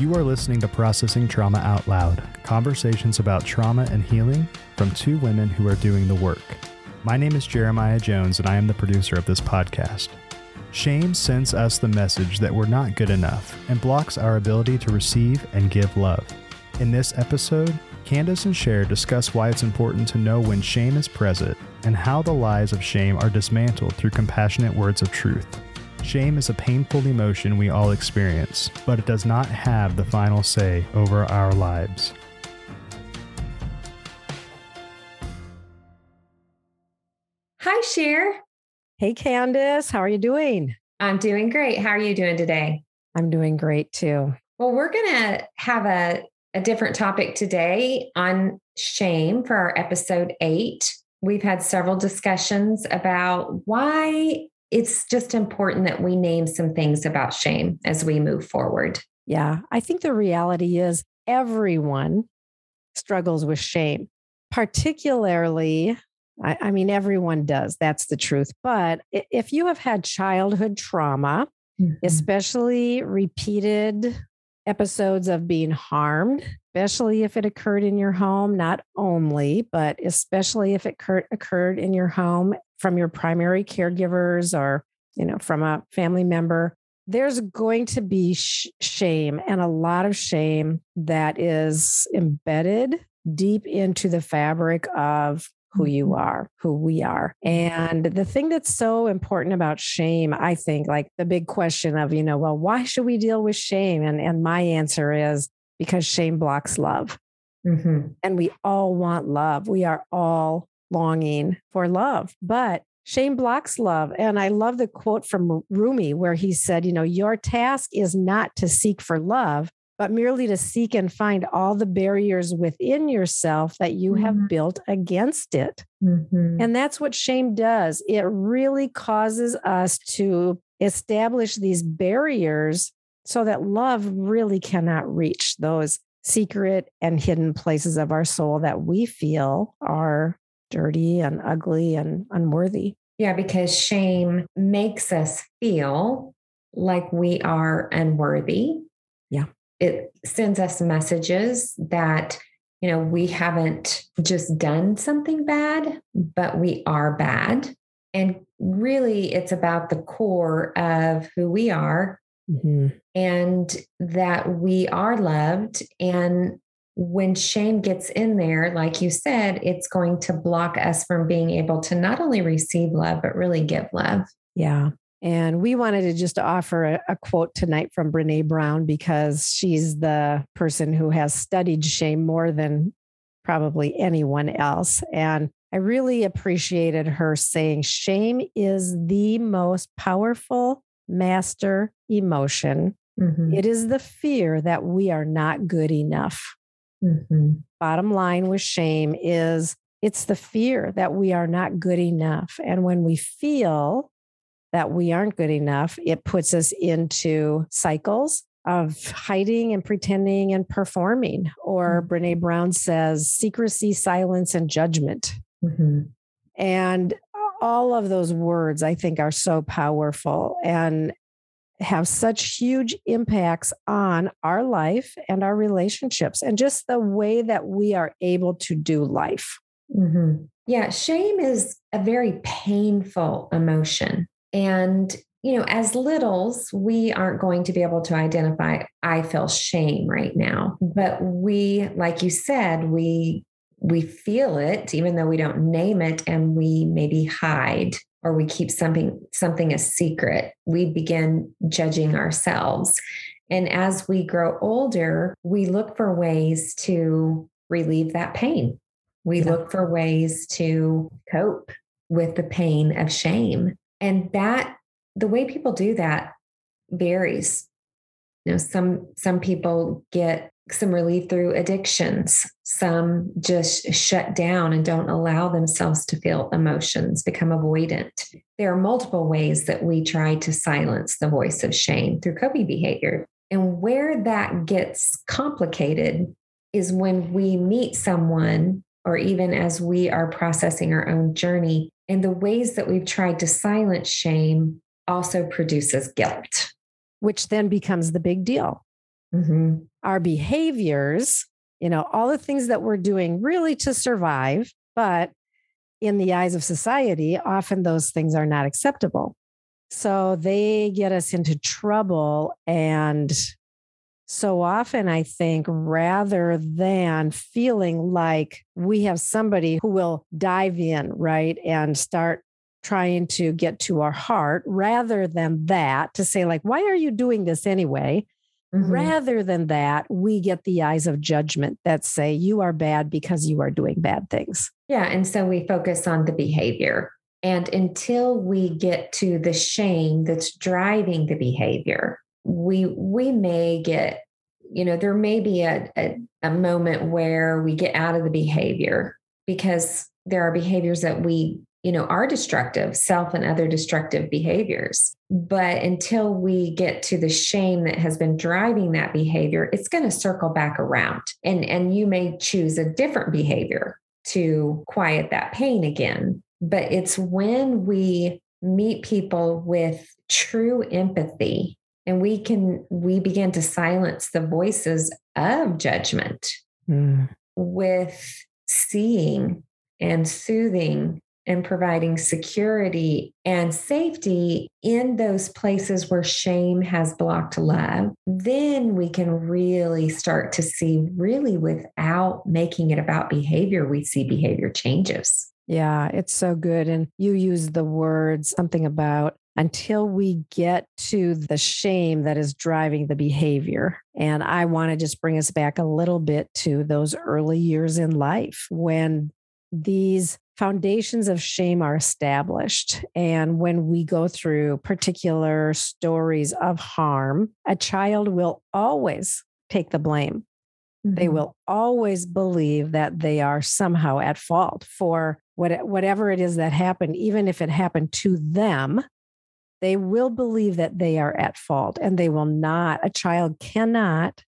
You are listening to Processing Trauma Out Loud conversations about trauma and healing from two women who are doing the work. My name is Jeremiah Jones, and I am the producer of this podcast. Shame sends us the message that we're not good enough and blocks our ability to receive and give love. In this episode, Candace and Cher discuss why it's important to know when shame is present and how the lies of shame are dismantled through compassionate words of truth. Shame is a painful emotion we all experience, but it does not have the final say over our lives. Hi, Cher. Hey, Candace. How are you doing? I'm doing great. How are you doing today? I'm doing great too. Well, we're going to have a, a different topic today on shame for our episode eight. We've had several discussions about why it's just important that we name some things about shame as we move forward. Yeah, I think the reality is everyone struggles with shame, particularly. I, I mean, everyone does. That's the truth. But if you have had childhood trauma, mm-hmm. especially repeated episodes of being harmed, especially if it occurred in your home, not only, but especially if it occurred, occurred in your home from your primary caregivers or, you know, from a family member, there's going to be sh- shame and a lot of shame that is embedded deep into the fabric of who you mm-hmm. are, who we are. And the thing that's so important about shame, I think, like the big question of, you know, well, why should we deal with shame? And, and my answer is because shame blocks love. Mm-hmm. And we all want love. We are all longing for love, but shame blocks love. And I love the quote from Rumi where he said, you know, your task is not to seek for love, but merely to seek and find all the barriers within yourself that you mm-hmm. have built against it. Mm-hmm. And that's what shame does. It really causes us to establish these barriers so that love really cannot reach those secret and hidden places of our soul that we feel are dirty and ugly and unworthy. Yeah, because shame makes us feel like we are unworthy. Yeah. It sends us messages that, you know, we haven't just done something bad, but we are bad. And really, it's about the core of who we are mm-hmm. and that we are loved and when shame gets in there, like you said, it's going to block us from being able to not only receive love, but really give love. Yeah. And we wanted to just offer a, a, quote tonight from Brene Brown because she's the person who has studied shame more than probably anyone else. And I really appreciated her saying shame is the most powerful master emotion. Mm-hmm. It is the fear that we are not good enough. Mm-hmm. Bottom line with shame is it's the fear that we are not good enough. And when we feel that we aren't good enough, it puts us into cycles of hiding and pretending and performing. Or mm-hmm. Brene Brown says secrecy, silence, and judgment. Mm-hmm. And all of those words, I think, are so powerful. And have such huge impacts on our life and our relationships and just the way that we are able to do life. Mm-hmm. Yeah, shame is a very painful emotion. And, you know, as littles, we aren't going to be able to identify, I feel shame right now. But we, like you said, we we feel it even though we don't name it and we maybe hide or we keep something something a secret we begin judging ourselves. And as we grow older we look for ways to relieve that pain. We yeah. look for ways to cope with the pain of shame. And that the way people do that varies. You know some some people get some relief through addictions. Some just shut down and don't allow themselves to feel emotions, become avoidant. There are multiple ways that we try to silence the voice of shame through coping behavior. And where that gets complicated is when we meet someone, or even as we are processing our own journey, and the ways that we've tried to silence shame also produces guilt. Which then becomes the big deal. Mm-hmm our behaviors, you know, all the things that we're doing really to survive, but in the eyes of society, often those things are not acceptable. So they get us into trouble. And so often, I think, rather than feeling like we have somebody who will dive in, right, and start trying to get to our heart, rather than that, to say, like, why are you doing this anyway? Mm-hmm. Rather than that, we get the eyes of judgment that say you are bad because you are doing bad things. Yeah. And so we focus on the behavior. And until we get to the shame that's driving the behavior, we we may get, you know, there may be a, a, a moment where we get out of the behavior because there are behaviors that we you know, are destructive, self and other destructive behaviors. But until we get to the shame that has been driving that behavior, it's going to circle back around. And, and you may choose a different behavior to quiet that pain again. But it's when we meet people with true empathy and we can we begin to silence the voices of judgment mm. with seeing and soothing and providing security and safety in those places where shame has blocked love, then we can really start to see, really without making it about behavior, we see behavior changes. Yeah, it's so good. And you use the words something about until we get to the shame that is driving the behavior. And I want to just bring us back a little bit to those early years in life when these foundations of shame are established. And when we go through particular stories of harm, a child will always take the blame. Mm-hmm. They will always believe that they are somehow at fault for what, whatever it is that happened, even if it happened to them. They will believe that they are at fault and they will not, a child cannot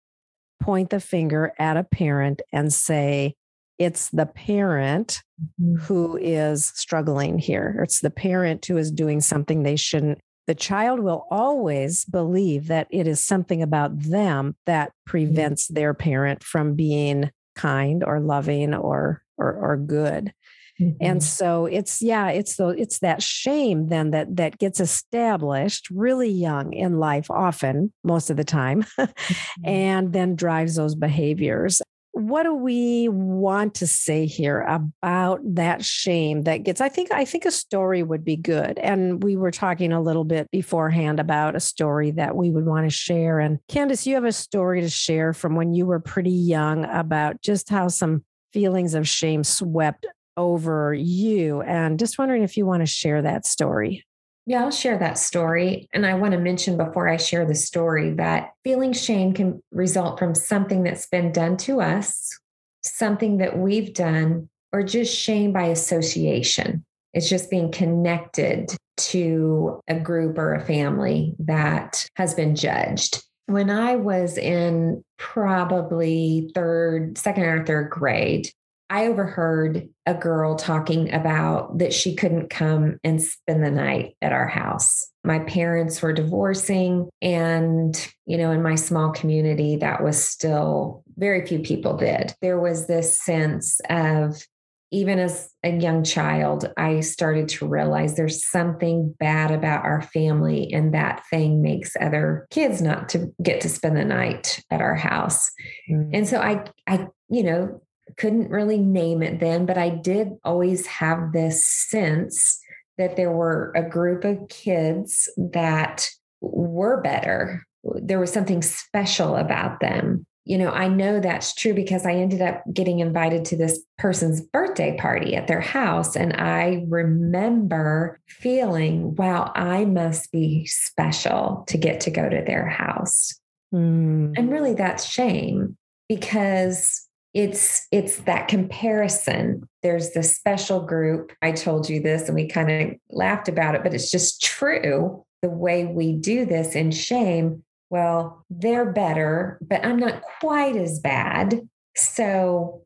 point the finger at a parent and say, it's the parent mm-hmm. who is struggling here. It's the parent who is doing something they shouldn't. The child will always believe that it is something about them that prevents their parent from being kind or loving or or, or good. Mm-hmm. And so it's yeah, it's the it's that shame then that that gets established really young in life, often most of the time, mm-hmm. and then drives those behaviors what do we want to say here about that shame that gets i think i think a story would be good. And we were talking a little bit beforehand about a story that we would want to share. And candace you have a story to share from when you were pretty young about just how some feelings of shame swept over you. And just wondering if you want to share that story yeah, I'll share that story. And I want to mention before I share the story that feeling shame can result from something that's been done to us, something that we've done, or just shame by association. It's just being connected to a group or a family that has been judged. When I was in probably third, second or third grade, I overheard a girl talking about that she couldn't come and spend the night at our house. My parents were divorcing, and, you know, in my small community, that was still very few people did. There was this sense of, even as a young child, I started to realize there's something bad about our family, and that thing makes other kids not to get to spend the night at our house. Mm. And so I, I, you know, couldn't really name it then, but I did always have this sense that there were a group of kids that were better. There was something special about them. You know, I know that's true because I ended up getting invited to this person's birthday party at their house. And I remember feeling, wow, I must be special to get to go to their house. Mm. And really, that's shame because it's it's that comparison. There's the special group i told you this and we kind of laughed about it but it's just true the way we do this in shame. Well they're better but i'm not quite as bad. So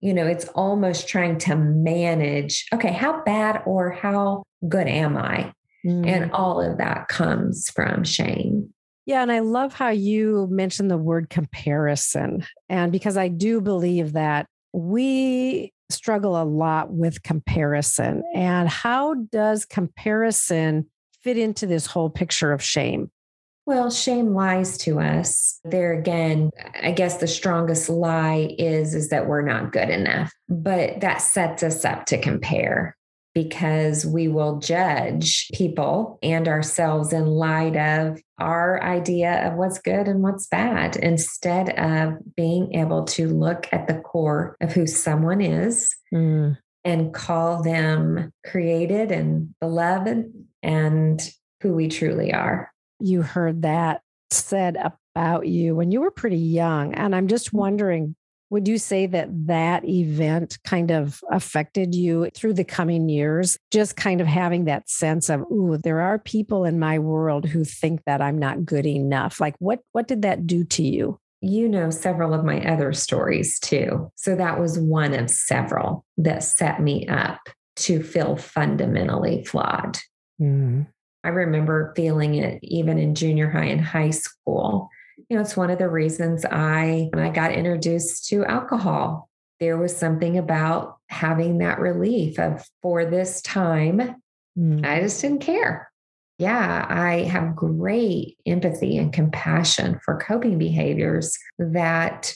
you know it's almost trying to manage okay how bad or how good am i? Mm. and all of that comes from shame Yeah. And I love how you mentioned the word comparison. And because I do believe that we struggle a lot with comparison. And how does comparison fit into this whole picture of shame? Well, shame lies to us. There again, I guess the strongest lie is is that we're not good enough. But that sets us up to compare because we will judge people and ourselves in light of our idea of what's good and what's bad instead of being able to look at the core of who someone is mm. and call them created and beloved and who we truly are you heard that said about you when you were pretty young. And I'm just mm-hmm. wondering, would you say that that event kind of affected you through the coming years? Just kind of having that sense of, ooh, there are people in my world who think that I'm not good enough. Like, what what did that do to you? You know several of my other stories too. So that was one of several that set me up to feel fundamentally flawed. Mm. I remember feeling it even in junior high and high school. You know, it's one of the reasons I, when I got introduced to alcohol, there was something about having that relief of for this time, mm. I just didn't care. Yeah, I have great empathy and compassion for coping behaviors that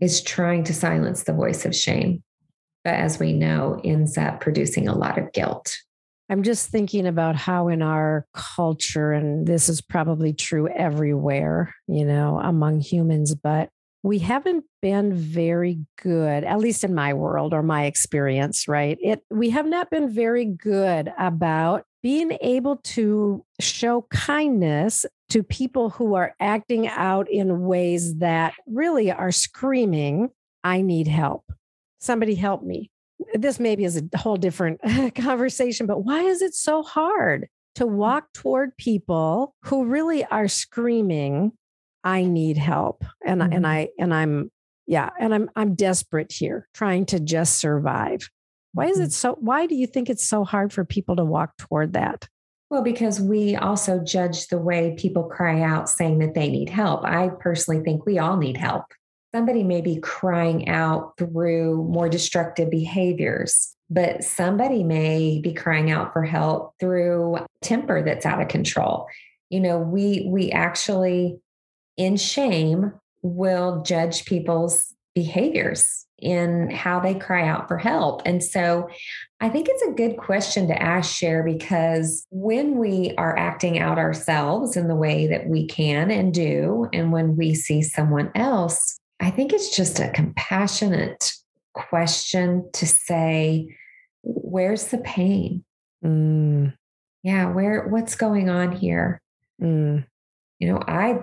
is trying to silence the voice of shame. But as we know, ends up producing a lot of guilt. I'm just thinking about how in our culture, and this is probably true everywhere, you know, among humans, but we haven't been very good, at least in my world or my experience, right? It we have not been very good about being able to show kindness to people who are acting out in ways that really are screaming, I need help. Somebody help me this maybe is a whole different conversation, but why is it so hard to mm. walk toward people who really are screaming, I need help. And, mm-hmm. and I, and I'm, yeah, and I'm, I'm desperate here trying to just survive. Why is it mm-hmm. so, why do you think it's so hard for people to walk toward that? Well, because we also judge the way people cry out saying that they need help. I personally think we all need help somebody may be crying out through more destructive behaviors, but somebody may be crying out for help through temper that's out of control. You know, we we actually in shame will judge people's behaviors in how they cry out for help. And so I think it's a good question to ask Cher because when we are acting out ourselves in the way that we can and do, and when we see someone else I think it's just a compassionate question to say, where's the pain? Mm. Yeah, where what's going on here? Mm. You know, I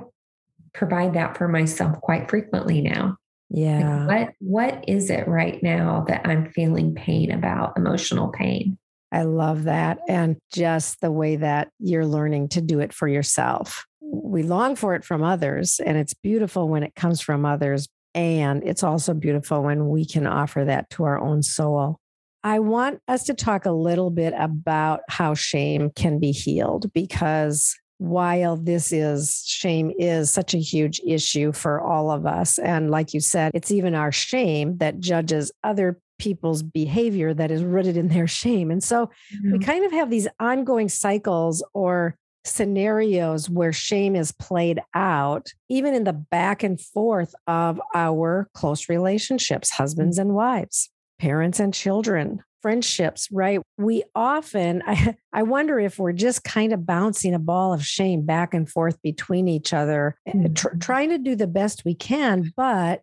provide that for myself quite frequently now. Yeah. Like what what is it right now that I'm feeling pain about, emotional pain? I love that. And just the way that you're learning to do it for yourself we long for it from others and it's beautiful when it comes from others and it's also beautiful when we can offer that to our own soul i want us to talk a little bit about how shame can be healed because while this is shame is such a huge issue for all of us and like you said it's even our shame that judges other people's behavior that is rooted in their shame and so mm-hmm. we kind of have these ongoing cycles or scenarios where shame is played out, even in the back and forth of our close relationships, mm. husbands and wives, parents and children, friendships, right? We often, I, I wonder if we're just kind of bouncing a ball of shame back and forth between each other, mm-hmm. tr- mm. trying to do the best we can, but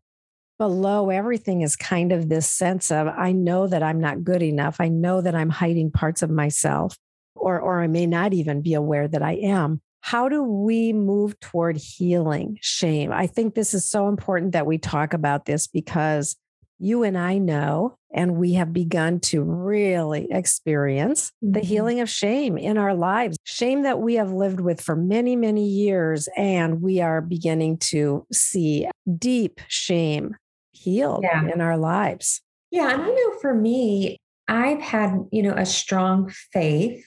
below everything is kind of this sense of I know that I'm not good enough. I know that I'm hiding parts of myself or, or I may not even be aware that I am. How do we move toward healing shame? I think this is so important that we talk about this because you and I know, and we have begun to really experience the mm-hmm. healing of shame in our lives, shame that we have lived with for many, many years. And we are beginning to see deep shame healed yeah. in our lives. Yeah. And I know for me, I've had, you know, a strong faith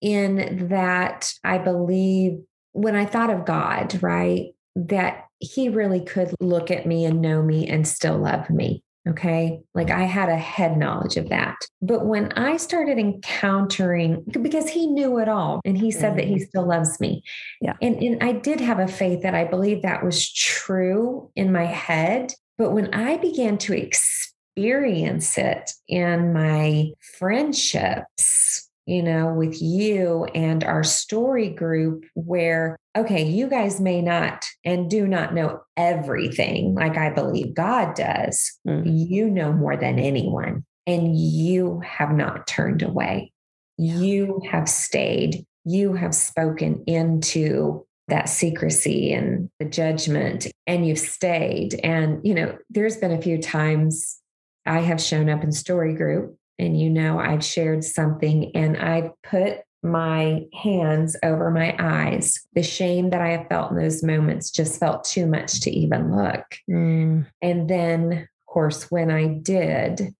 in that I believe when I thought of God, right, that he really could look at me and know me and still love me. Okay. Like I had a head knowledge of that. But when I started encountering, because he knew it all and he said mm-hmm. that he mm-hmm. still loves me. Yeah. And, and I did have a faith that I believe that was true in my head. But when I began to experience it in my friendships, you know, with you and our story group, where, okay, you guys may not and do not know everything like I believe God does. Mm. You know more than anyone, and you have not turned away. You have stayed. You have spoken into that secrecy and the judgment, and you've stayed. And, you know, there's been a few times I have shown up in story group and you know I've shared something and I've put my hands over my eyes. The shame that I have felt in those moments just felt too much to even look. Mm. And then, of course, when I did,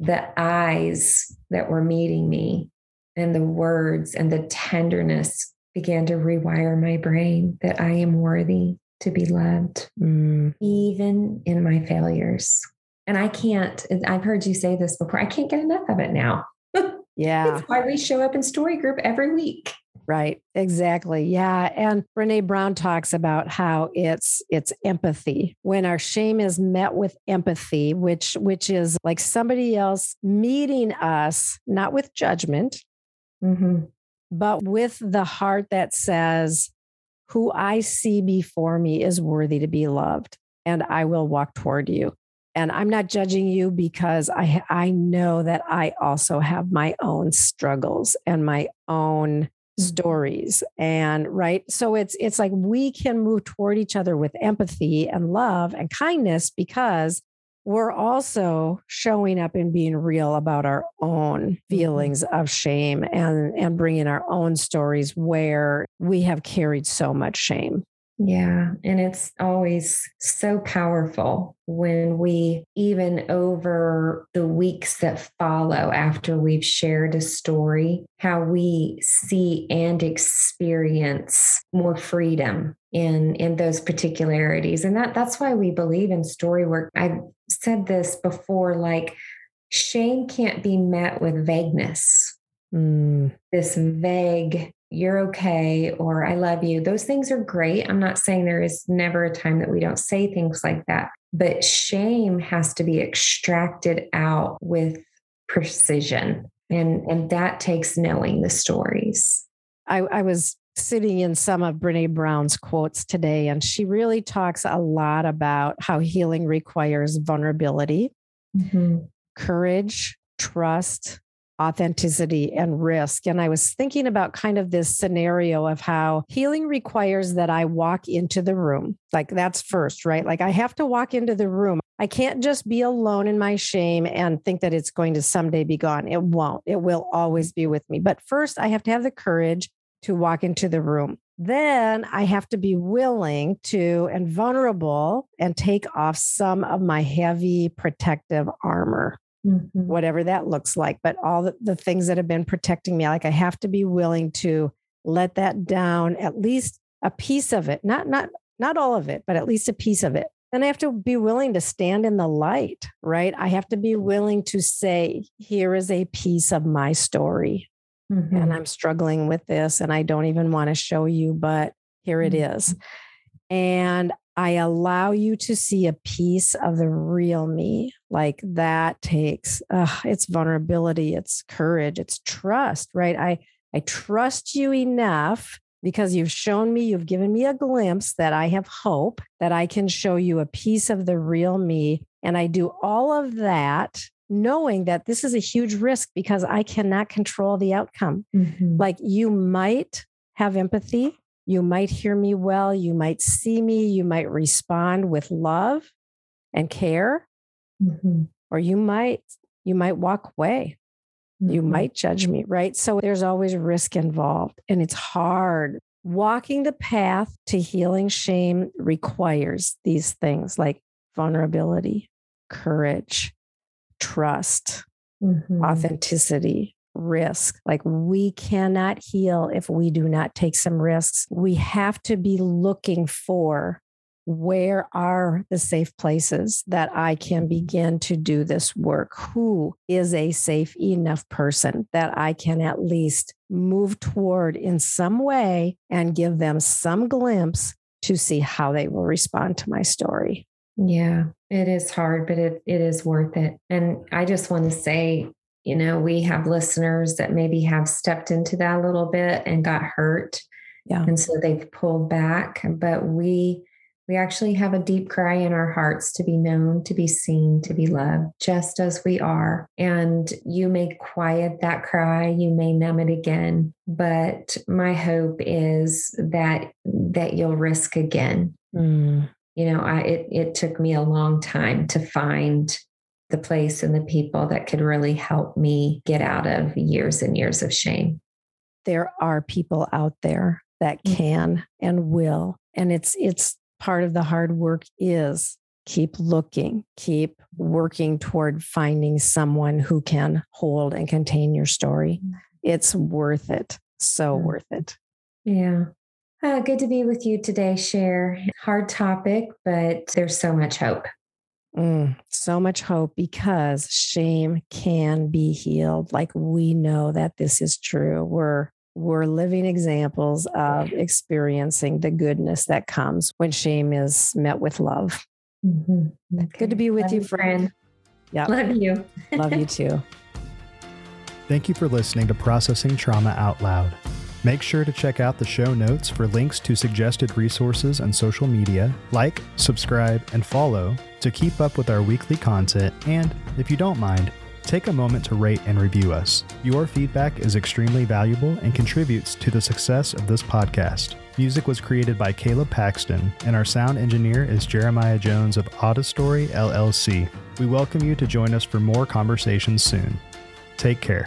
the eyes that were meeting me and the words and the tenderness began to rewire my brain that I am worthy to be loved, mm. even in my failures. And I can't, I've heard you say this before, I can't get enough of it now. Yeah. That's why we show up in story group every week. Right. Exactly. Yeah. And Brene Brown talks about how it's it's empathy. When our shame is met with empathy, which which is like somebody else meeting us, not with judgment, mm-hmm. but with the heart that says, who I see before me is worthy to be loved, and I will walk toward you and i'm not judging you because i i know that i also have my own struggles and my own mm-hmm. stories and right so it's it's like we can move toward each other with empathy and love and kindness because we're also showing up and being real about our own mm-hmm. feelings of shame and and bringing our own stories where we have carried so much shame yeah. And it's always so powerful when we, even over the weeks that follow after we've shared a story, how we see and experience more freedom in in those particularities and that that's why we believe in story work i've said this before like shame can't be met with vagueness mm. this vague you're okay or I love you. Those things are great. I'm not saying there is never a time that we don't say things like that, but shame has to be extracted out with precision. And, and that takes knowing the stories. I, I was sitting in some of Brene Brown's quotes today, and she really talks a lot about how healing requires vulnerability, mm-hmm. courage, trust, authenticity and risk. And I was thinking about kind of this scenario of how healing requires that I walk into the room. Like that's first, right? Like I have to walk into the room. I can't just be alone in my shame and think that it's going to someday be gone. It won't. It will always be with me. But first, I have to have the courage to walk into the room. Then I have to be willing to and vulnerable and take off some of my heavy protective armor mm-hmm. whatever that looks like. But all the, the things that have been protecting me, like I have to be willing to let that down, at least a piece of it, not not not all of it, but at least a piece of it. And I have to be willing to stand in the light, right? I have to be willing to say, here is a piece of my story. Mm-hmm. And I'm struggling with this, and I don't even want to show you, but here it mm-hmm. is. And I allow you to see a piece of the real me. Like that takes uh, it's vulnerability, it's courage, it's trust, right? I I trust you enough because you've shown me, you've given me a glimpse that I have hope that I can show you a piece of the real me. And I do all of that knowing that this is a huge risk because I cannot control the outcome. Mm-hmm. Like you might have empathy you might hear me well. You might see me. You might respond with love and care. Mm-hmm. Or you might, you might walk away. Mm-hmm. You might judge me, right? So there's always risk involved and it's hard. Walking the path to healing shame requires these things like vulnerability, courage, trust, mm-hmm. authenticity, risk. Like we cannot heal if we do not take some risks. We have to be looking for where are the safe places that I can begin to do this work? Who is a safe enough person that I can at least move toward in some way and give them some glimpse to see how they will respond to my story? Yeah, it is hard, but it, it is worth it. And I just want to say, you know, we have listeners that maybe have stepped into that a little bit and got hurt. Yeah. And so they've pulled back, but we we actually have a deep cry in our hearts to be known, to be seen, to be loved, just as we are. And you may quiet that cry, you may numb it again, but my hope is that that you'll risk again. Mm. You know, I it it took me a long time to find the place and the people that could really help me get out of years and years of shame. There are people out there that mm. can and will and it's it's part of the hard work is keep looking, keep working toward finding someone who can hold and contain your story. Mm. It's worth it. So yeah. worth it. Yeah. Uh, good to be with you today, Cher. Hard topic, but there's so much hope. Mm, so much hope because shame can be healed. Like we know that this is true. We're we're living examples of experiencing the goodness that comes when shame is met with love. Mm-hmm. Okay. Good to be with Love you, friend. Yeah. Love you. Love you too. Thank you for listening to Processing Trauma Out Loud. Make sure to check out the show notes for links to suggested resources and social media. Like, subscribe, and follow to keep up with our weekly content. And if you don't mind, Take a moment to rate and review us. Your feedback is extremely valuable and contributes to the success of this podcast. Music was created by Caleb Paxton, and our sound engineer is Jeremiah Jones of Audistory LLC. We welcome you to join us for more conversations soon. Take care.